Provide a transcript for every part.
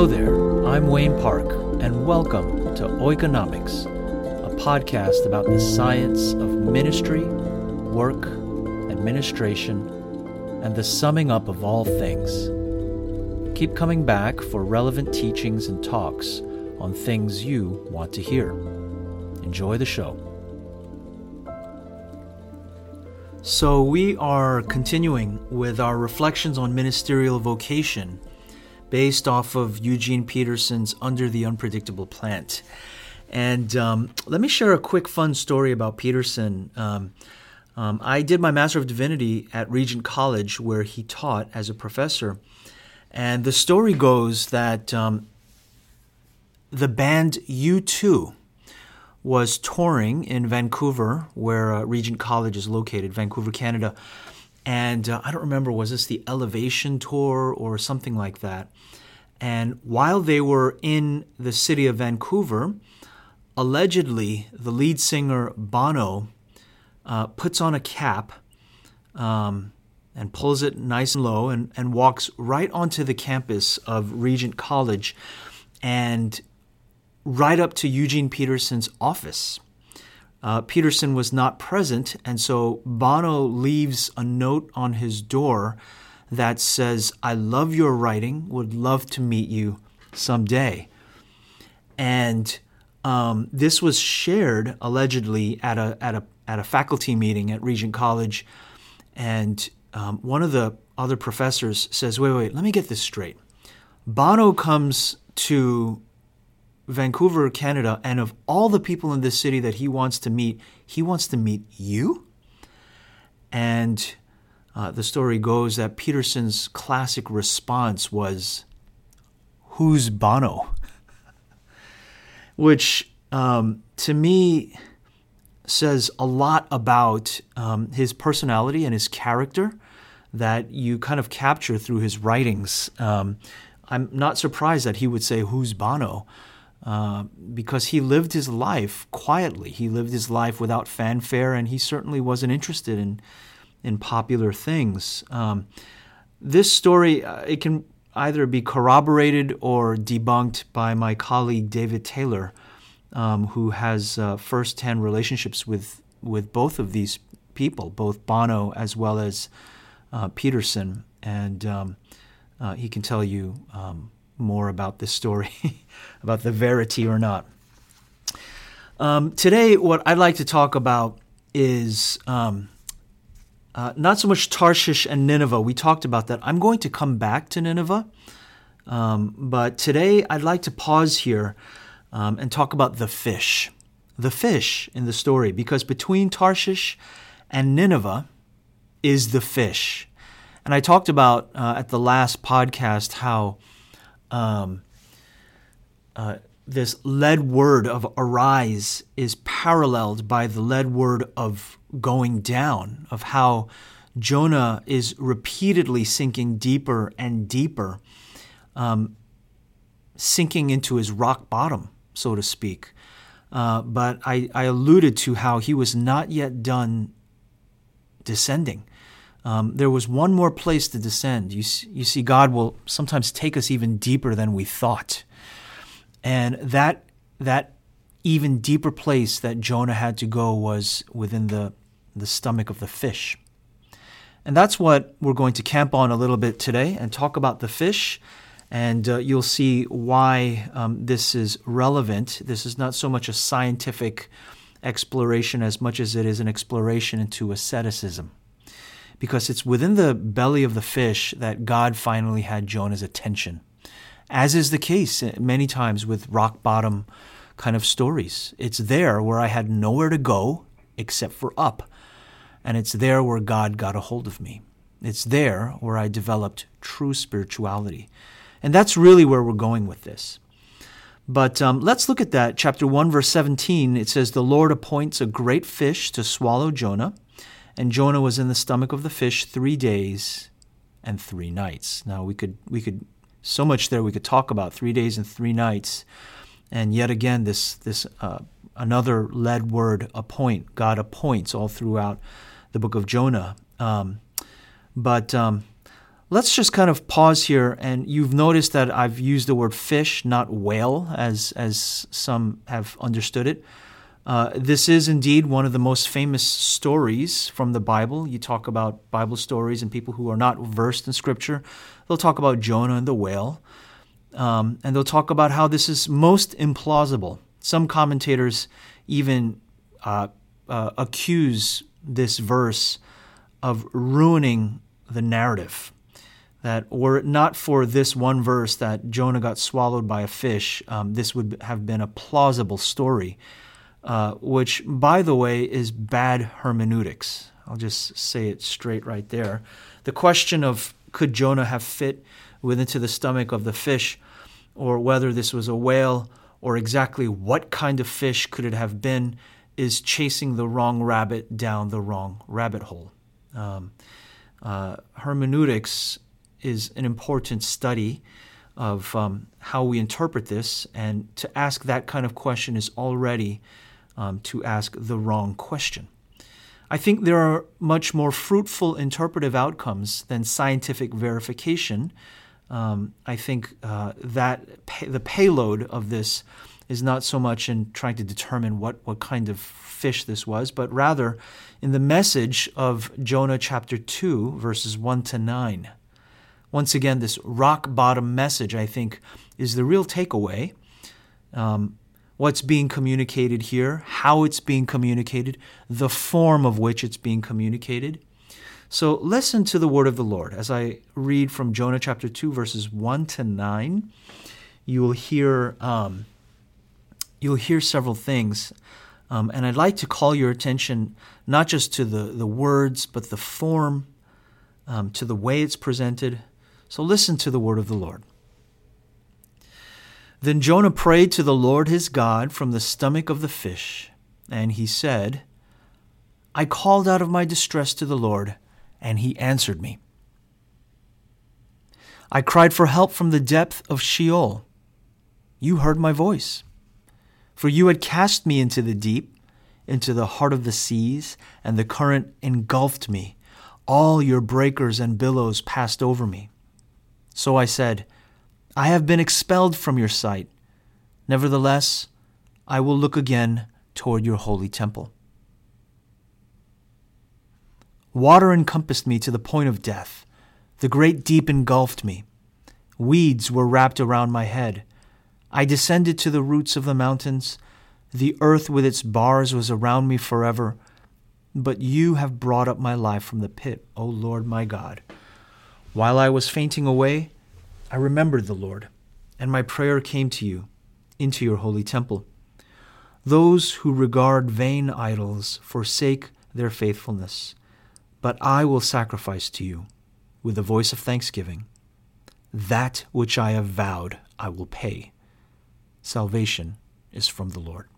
Hello there, I'm Wayne Park, and welcome to Oikonomics, a podcast about the science of ministry, work, administration, and the summing up of all things. Keep coming back for relevant teachings and talks on things you want to hear. Enjoy the show. So, we are continuing with our reflections on ministerial vocation based off of Eugene Peterson's Under the Unpredictable Plant. And um, let me share a quick fun story about Peterson. Um, um, I did my Master of Divinity at Regent College, where he taught as a professor. And the story goes that um, the band U2 was touring in Vancouver, where uh, Regent College is located, Vancouver, Canada. And uh, I don't remember, was this the Elevation Tour or something like that? And while they were in the city of Vancouver, allegedly the lead singer Bono uh, puts on a cap um, and pulls it nice and low and, and walks right onto the campus of Regent College and right up to Eugene Peterson's office. Uh, Peterson was not present, and so Bono leaves a note on his door that says, I love your writing, would love to meet you someday. And um, this was shared allegedly at a, at, a, at a faculty meeting at Regent College. And um, one of the other professors says, Wait, wait, let me get this straight. Bono comes to Vancouver, Canada, and of all the people in this city that he wants to meet, he wants to meet you? And uh, the story goes that Peterson's classic response was, Who's Bono? Which um, to me says a lot about um, his personality and his character that you kind of capture through his writings. Um, I'm not surprised that he would say, Who's Bono? Uh, because he lived his life quietly. He lived his life without fanfare, and he certainly wasn't interested in in popular things. Um, this story uh, it can either be corroborated or debunked by my colleague David Taylor, um, who has uh, firsthand relationships with with both of these people, both Bono as well as uh, Peterson, and um, uh, he can tell you um, more about this story, about the verity or not. Um, today, what I'd like to talk about is um, uh, not so much Tarshish and Nineveh. We talked about that. I'm going to come back to Nineveh. Um, but today, I'd like to pause here um, and talk about the fish. The fish in the story, because between Tarshish and Nineveh is the fish. And I talked about uh, at the last podcast how um, uh, this lead word of arise is paralleled by the lead word of going down, of how Jonah is repeatedly sinking deeper and deeper, um, sinking into his rock bottom, so to speak. Uh, but I, I alluded to how he was not yet done descending. Um, there was one more place to descend. You, you see, God will sometimes take us even deeper than we thought. And that, that even deeper place that Jonah had to go was within the, the stomach of the fish. And that's what we're going to camp on a little bit today and talk about the fish. And uh, you'll see why um, this is relevant. This is not so much a scientific exploration as much as it is an exploration into asceticism because it's within the belly of the fish that God finally had Jonah's attention, as is the case many times with rock bottom kind of stories. It's there where I had nowhere to go except for up, and it's there where God got a hold of me. It's there where I developed true spirituality. And that's really where we're going with this. But um, let's look at that. Chapter 1, verse 17, it says, The Lord appoints a great fish to swallow Jonah and Jonah was in the stomach of the fish three days and three nights. Now we could we could so much there we could talk about three days and three nights, and yet again this this uh, another lead word appoint God appoints all throughout the book of Jonah. Um, but um, let's just kind of pause here. And you've noticed that I've used the word fish, not whale, as, as some have understood it. Uh, this is indeed one of the most famous stories from the Bible. You talk about Bible stories and people who are not versed in Scripture, they'll talk about Jonah and the whale. Um, and they'll talk about how this is most implausible. Some commentators even uh, uh, accuse this verse of ruining the narrative. That were it not for this one verse that Jonah got swallowed by a fish, um, this would have been a plausible story, uh, which, by the way, is bad hermeneutics. I'll just say it straight right there. The question of could Jonah have fit within to the stomach of the fish, or whether this was a whale, or exactly what kind of fish could it have been, is chasing the wrong rabbit down the wrong rabbit hole. Um, uh, hermeneutics is an important study of um, how we interpret this, and to ask that kind of question is already um, to ask the wrong question. I think there are much more fruitful interpretive outcomes than scientific verification. Um, I think uh, that pay- the payload of this is not so much in trying to determine what, what kind of fish this was, but rather in the message of Jonah chapter 2, verses 1 to 9. Once again, this rock bottom message, I think, is the real takeaway. Um, what's being communicated here, how it's being communicated, the form of which it's being communicated. So listen to the word of the Lord as I read from Jonah chapter 2, verses 1 to 9. You will hear, um, you'll hear several things. Um, and I'd like to call your attention not just to the, the words, but the form, um, to the way it's presented. So listen to the word of the Lord. Then Jonah prayed to the Lord his God from the stomach of the fish, and he said, I called out of my distress to the Lord, and he answered me. I cried for help from the depth of Sheol. You heard my voice. For you had cast me into the deep, into the heart of the seas, and the current engulfed me. All your breakers and billows passed over me. So I said, I have been expelled from your sight. Nevertheless, I will look again toward your holy temple. Water encompassed me to the point of death. The great deep engulfed me. Weeds were wrapped around my head. I descended to the roots of the mountains. The earth with its bars was around me forever. But you have brought up my life from the pit, O Lord my God. While I was fainting away, I remembered the Lord, and my prayer came to you, into your holy temple. Those who regard vain idols forsake their faithfulness, but I will sacrifice to you with a voice of thanksgiving. That which I have vowed, I will pay. Salvation is from the Lord.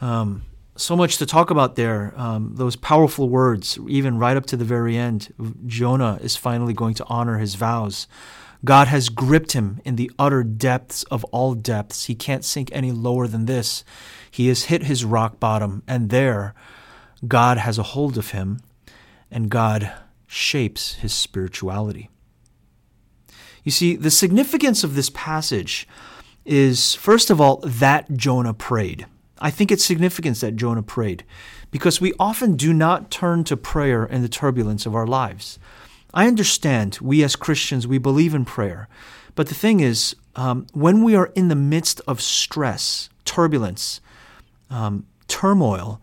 Um, so much to talk about there. Um, those powerful words, even right up to the very end. Jonah is finally going to honor his vows. God has gripped him in the utter depths of all depths. He can't sink any lower than this. He has hit his rock bottom, and there, God has a hold of him, and God shapes his spirituality. You see, the significance of this passage is, first of all, that Jonah prayed. I think it's significant that Jonah prayed because we often do not turn to prayer in the turbulence of our lives. I understand we as Christians, we believe in prayer. But the thing is, um, when we are in the midst of stress, turbulence, um, turmoil,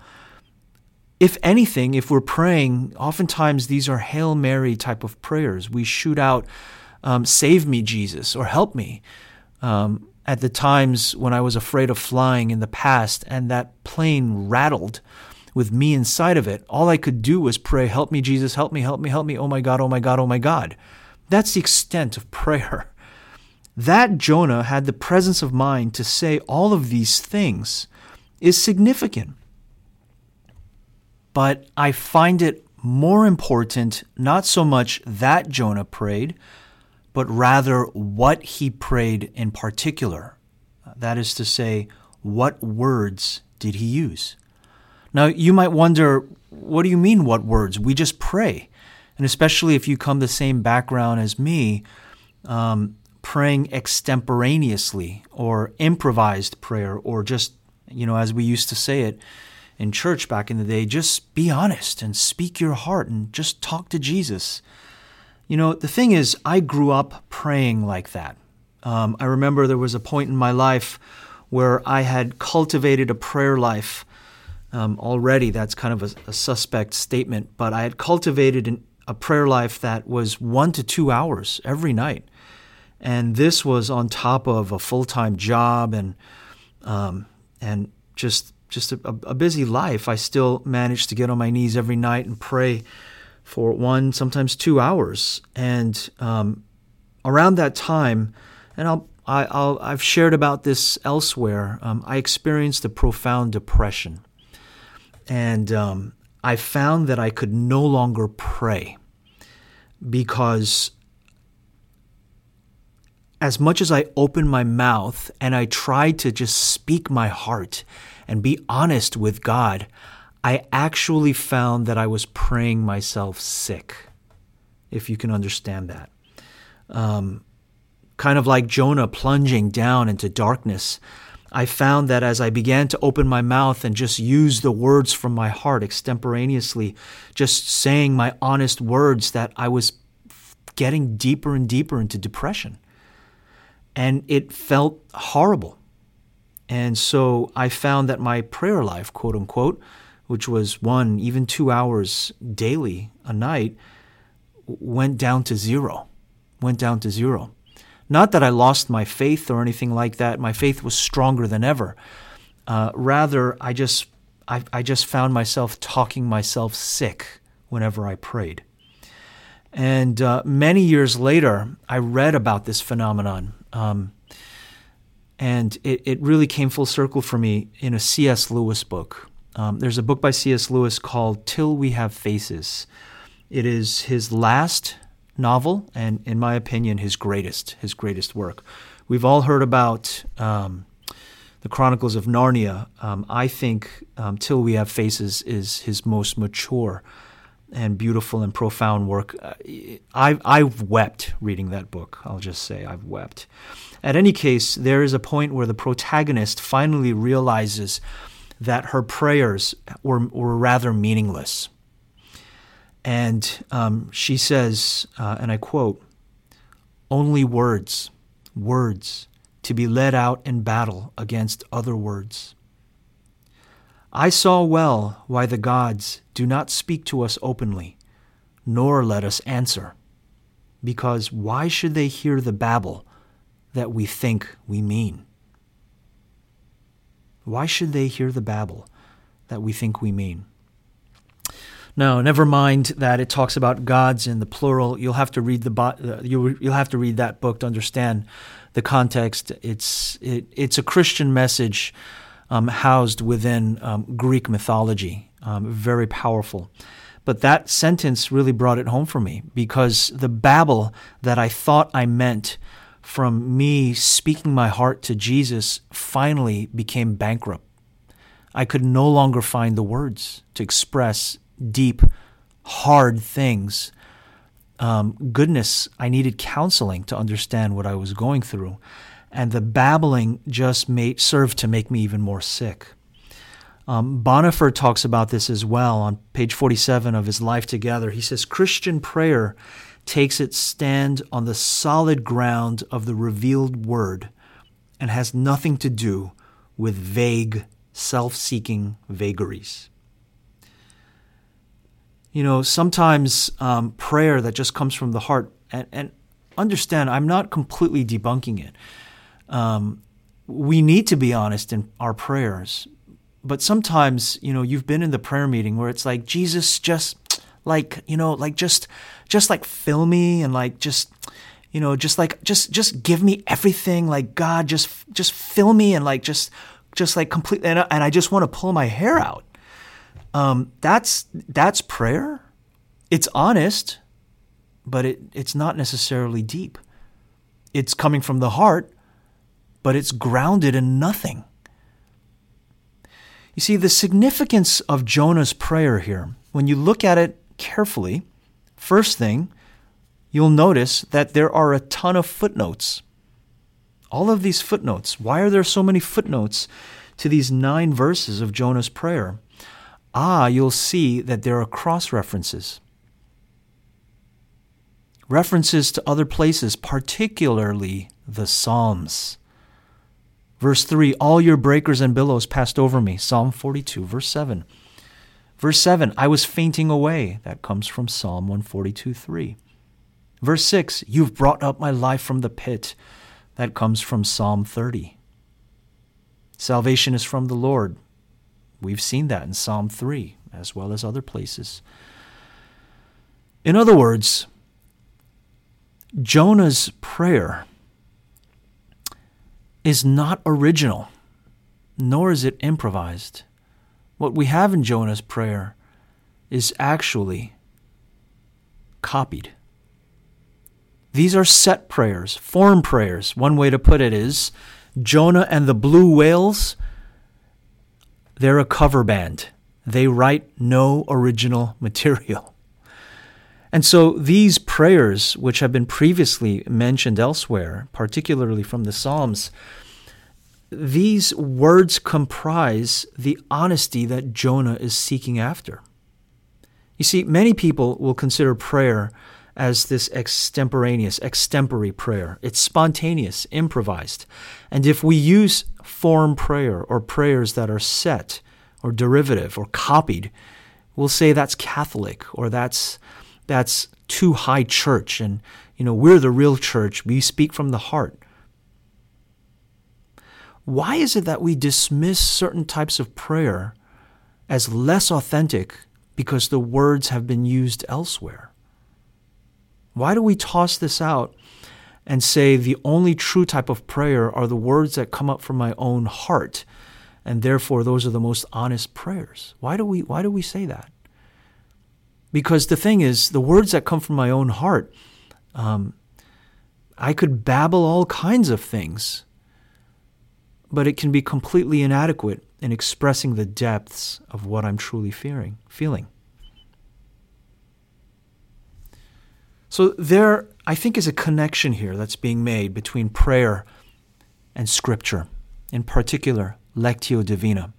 if anything, if we're praying, oftentimes these are Hail Mary type of prayers. We shoot out, um, Save me, Jesus, or help me. Um, at the times when I was afraid of flying in the past and that plane rattled with me inside of it, all I could do was pray, Help me, Jesus, help me, help me, help me. Oh my God, oh my God, oh my God. That's the extent of prayer. That Jonah had the presence of mind to say all of these things is significant. But I find it more important not so much that Jonah prayed, but rather what he prayed in particular. That is to say, what words did he use? Now, you might wonder, what do you mean, what words? We just pray. And especially if you come the same background as me, um, praying extemporaneously or improvised prayer or just, you know, as we used to say it in church back in the day, just be honest and speak your heart and just talk to Jesus. You know, the thing is, I grew up praying like that. Um, I remember there was a point in my life where I had cultivated a prayer life. Um, already, that's kind of a, a, suspect statement, but I had cultivated an, a prayer life that was one to two hours every night. And this was on top of a full time job and, um, and just, just a, a busy life. I still managed to get on my knees every night and pray for one, sometimes two hours. And um, around that time, and I'll, I, have shared about this elsewhere. Um, I experienced a profound depression, and um, I found that I could no longer pray because as much as I opened my mouth and I tried to just speak my heart and be honest with God, I actually found that I was praying myself sick, if you can understand that. Um, kind of like Jonah plunging down into darkness. I found that as I began to open my mouth and just use the words from my heart extemporaneously, just saying my honest words, that I was getting deeper and deeper into depression. And it felt horrible. And so I found that my prayer life, quote unquote, which was one, even two hours daily a night, went down to zero. Went down to zero. Not that I lost my faith or anything like that. My faith was stronger than ever. Uh, rather, I just I, I just found myself talking myself sick whenever I prayed. And uh, many years later, I read about this phenomenon. Um, and it, it really came full circle for me in a C.S. Lewis book. Um, there's a book by C.S. Lewis called Till We Have Faces. It is his last novel, and in my opinion, his greatest, his greatest work. We've all heard about um, the Chronicles of Narnia. Um, I think um, Till We Have Faces is his most mature and beautiful and profound work. I've, I've wept reading that book. I'll just say I've wept. At any case, there is a point where the protagonist finally realizes that her prayers were, were rather meaningless. And um, she says, uh, and I quote, only words, words, to be led out in battle against other words. I saw well why the gods do not speak to us openly, nor let us answer. Because why should they hear the babble that we think we mean? Why should they hear the babble that we think we mean? No, never mind that it talks about gods in the plural. You'll have to read the uh, you'll, you'll have to read that book to understand the context. It's it, it's a Christian message um, housed within um, Greek mythology. Um, very powerful. But that sentence really brought it home for me because the babble that I thought I meant from me speaking my heart to Jesus finally became bankrupt. I could no longer find the words to express deep, hard things. Um, goodness, I needed counseling to understand what I was going through. And the babbling just made, served to make me even more sick. Um, Bonhoeffer talks about this as well on page 47 of his Life Together. He says Christian prayer takes its stand on the solid ground of the revealed word and has nothing to do with vague, self seeking vagaries. You know, sometimes um, prayer that just comes from the heart, and, and, understand, I'm not completely debunking it. Um, we need to be honest in our prayers, but sometimes, you know, you've been in the prayer meeting where it's like, Jesus, just like, you know, like just just like fill me and like just you know just like just just give me everything. Like god just just fill me and like just just like completely. And, and i just want to pull my hair out. Um, that's that's prayer. It's honest but it, it's not necessarily deep. It's coming from the heart but it's grounded in nothing. You see the significance of jonah's prayer here when you look at it carefully First thing, you'll notice that there are a ton of footnotes. All of these footnotes. Why are there so many footnotes to these nine verses of Jonah's prayer? Ah, you'll see that there are cross references. References to other places, particularly the Psalms. Verse 3 All your breakers and billows passed over me. Psalm 42, verse 7. Verse 7 I was fainting away. That comes from Psalm 142, 3. Verse 6 You've brought up my life from the pit. That comes from Psalm 30. Salvation is from the Lord. We've seen that in Psalm 3 as well as other places. In other words, Jonah's prayer is not original, nor is it improvised. What we have in Jonah's prayer is actually copied. These are set prayers, form prayers. One way to put it is Jonah and the blue whales, they're a cover band. They write no original material. And so these prayers, which have been previously mentioned elsewhere, particularly from the Psalms, these words comprise the honesty that Jonah is seeking after. You see, many people will consider prayer as this extemporaneous, extempore prayer. It's spontaneous, improvised. And if we use form prayer or prayers that are set or derivative or copied, we'll say that's Catholic or that's that's too high church and you know we're the real church we speak from the heart why is it that we dismiss certain types of prayer as less authentic because the words have been used elsewhere? Why do we toss this out and say the only true type of prayer are the words that come up from my own heart and therefore those are the most honest prayers? Why do we why do we say that? Because the thing is, the words that come from my own heart, um, I could babble all kinds of things, but it can be completely inadequate in expressing the depths of what I'm truly fearing, feeling. So there, I think, is a connection here that's being made between prayer and Scripture, in particular, Lectio Divina.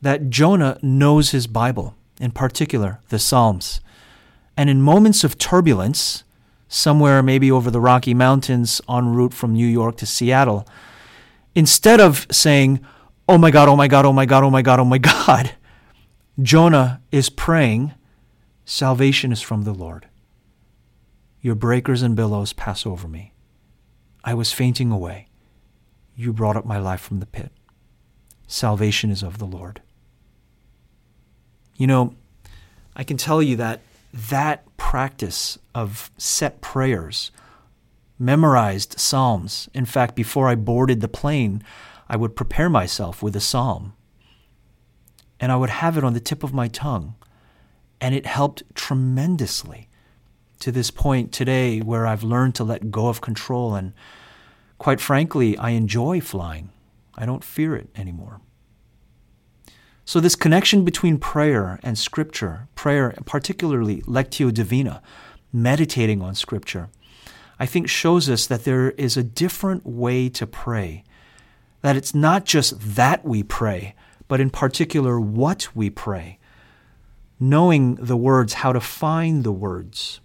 That Jonah knows his Bible in particular the Psalms. And in moments of turbulence, somewhere maybe over the Rocky Mountains en route from New York to Seattle, instead of saying, Oh my God, oh my God, oh my God, oh my God, oh my God, Jonah is praying, Salvation is from the Lord. Your breakers and billows pass over me. I was fainting away. You brought up my life from the pit. Salvation is of the Lord. You know, I can tell you that that practice of set prayers, memorized psalms. In fact, before I boarded the plane, I would prepare myself with a psalm. And I would have it on the tip of my tongue. And it helped tremendously to this point today where I've learned to let go of control. And quite frankly, I enjoy flying. I don't fear it anymore. So, this connection between prayer and scripture, prayer, particularly Lectio Divina, meditating on scripture, I think shows us that there is a different way to pray. That it's not just that we pray, but in particular what we pray. Knowing the words, how to find the words.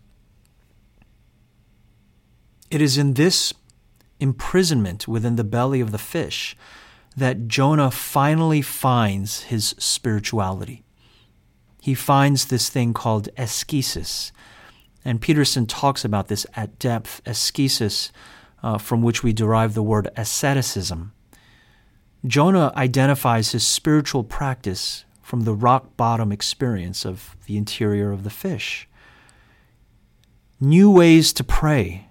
It is in this imprisonment within the belly of the fish that Jonah finally finds his spirituality. He finds this thing called ascesis. And Peterson talks about this at depth ascesis, uh, from which we derive the word asceticism. Jonah identifies his spiritual practice from the rock bottom experience of the interior of the fish. New ways to pray,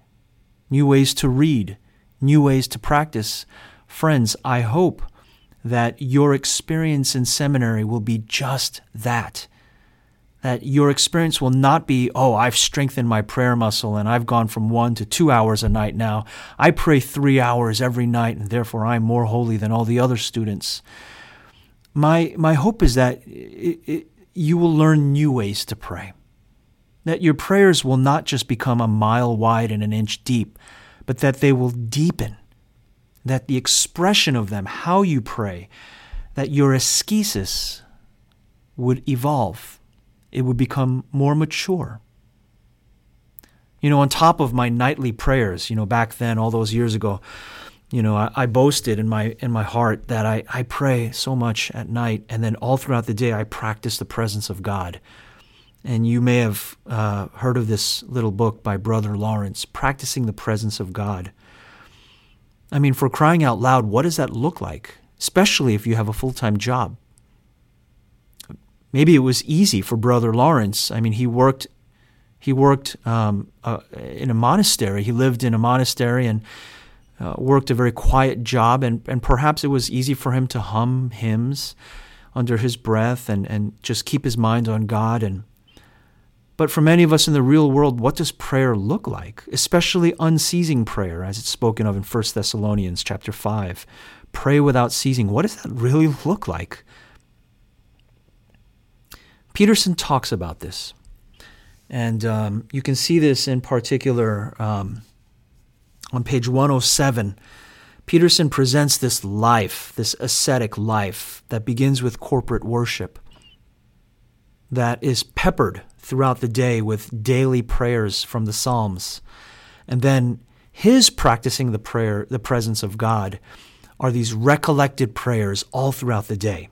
new ways to read, new ways to practice Friends, I hope that your experience in seminary will be just that. That your experience will not be, oh, I've strengthened my prayer muscle and I've gone from one to two hours a night now. I pray three hours every night and therefore I'm more holy than all the other students. My, my hope is that it, it, you will learn new ways to pray. that your prayers will not just become a mile wide and an inch deep, but that they will deepen, that the expression of them, how you pray, that your ascesis would evolve, it would become more mature. You know, on top of my nightly prayers, you know, back then, all those years ago, you know, I, I, boasted in my in my heart that I, I pray so much at night, and then all throughout the day I practice the presence of God. And you may have uh, heard of this little book by Brother Lawrence, Practicing the Presence of God. I mean, for crying out loud, what does that look like? Especially if you have a full time job. Maybe it was easy for Brother Lawrence. I mean, he worked he worked um, uh, in a monastery. He lived in a monastery and uh, worked a very quiet job, and, and perhaps it was easy for him to hum hymns under his breath and, and just keep his mind on God. And but for many of us in the real world, what does prayer look like? Especially unceasing prayer, as it's spoken of in 1 Thessalonians chapter 5. Pray without ceasing. What does that really look like? Peterson talks about this. And um, you can see this in particular um, on page 107, Peterson presents this life, this ascetic life that begins with corporate worship, that is peppered throughout the day with daily prayers from the Psalms. And then his practicing the prayer, the presence of God, are these recollected prayers all throughout the day.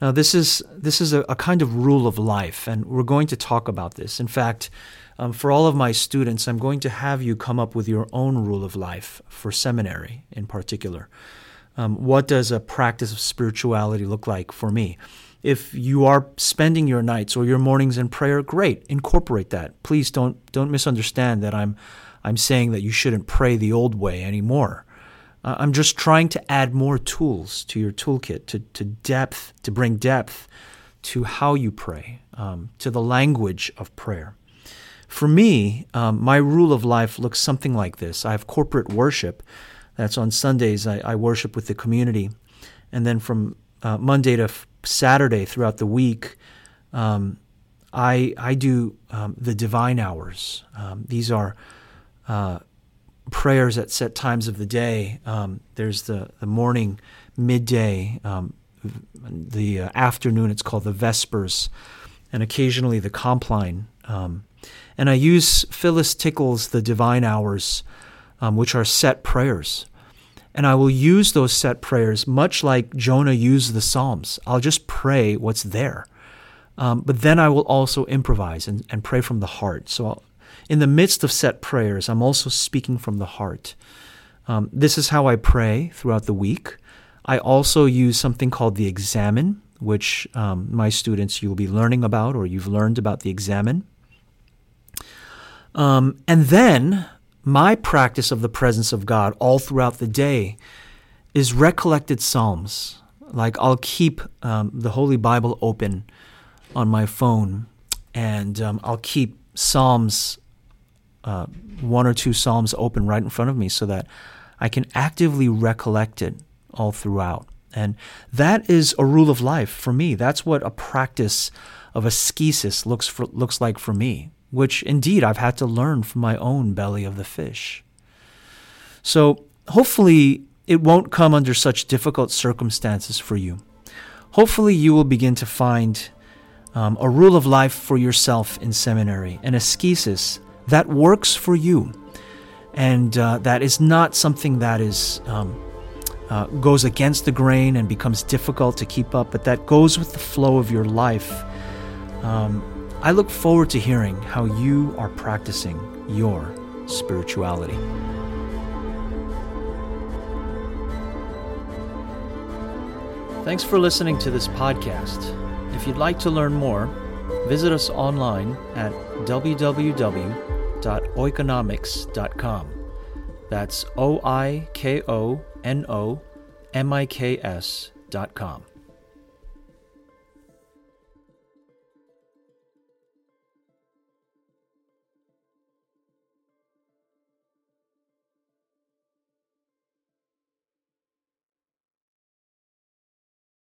Now, this is, this is a, a kind of rule of life, and we're going to talk about this. In fact, um, for all of my students, I'm going to have you come up with your own rule of life for seminary in particular. Um, what does a practice of spirituality look like for me? If you are spending your nights or your mornings in prayer, great, incorporate that. Please don't don't misunderstand that I'm I'm saying that you shouldn't pray the old way anymore. Uh, I'm just trying to add more tools to your toolkit to, to depth, to bring depth to how you pray, um, to the language of prayer. For me, um, my rule of life looks something like this I have corporate worship. That's on Sundays, I, I worship with the community. And then from uh, Monday to f- Saturday throughout the week, um, I, I do um, the divine hours. Um, these are uh, prayers at set times of the day. Um, there's the, the morning, midday, um, the uh, afternoon, it's called the Vespers, and occasionally the Compline. Um, and I use Phyllis Tickle's The Divine Hours, um, which are set prayers. And I will use those set prayers much like Jonah used the Psalms. I'll just pray what's there. Um, but then I will also improvise and, and pray from the heart. So I'll, in the midst of set prayers, I'm also speaking from the heart. Um, this is how I pray throughout the week. I also use something called the examen, which um, my students you'll be learning about or you've learned about the examen. Um, and then my practice of the presence of God all throughout the day is recollected Psalms. Like I'll keep um, the Holy Bible open on my phone and um, I'll keep Psalms, uh, one or two Psalms open right in front of me so that I can actively recollect it all throughout. And that is a rule of life for me. That's what a practice of ascesis looks for, looks like for me which indeed I've had to learn from my own belly of the fish. So hopefully it won't come under such difficult circumstances for you. Hopefully you will begin to find um, a rule of life for yourself in seminary, an ascesis that works for you, and uh, that is not something that is um, uh, goes against the grain and becomes difficult to keep up, but that goes with the flow of your life. Um, I look forward to hearing how you are practicing your spirituality. Thanks for listening to this podcast. If you'd like to learn more, visit us online at www.oikonomiks.com. That's O I K O N O M I K S dot com.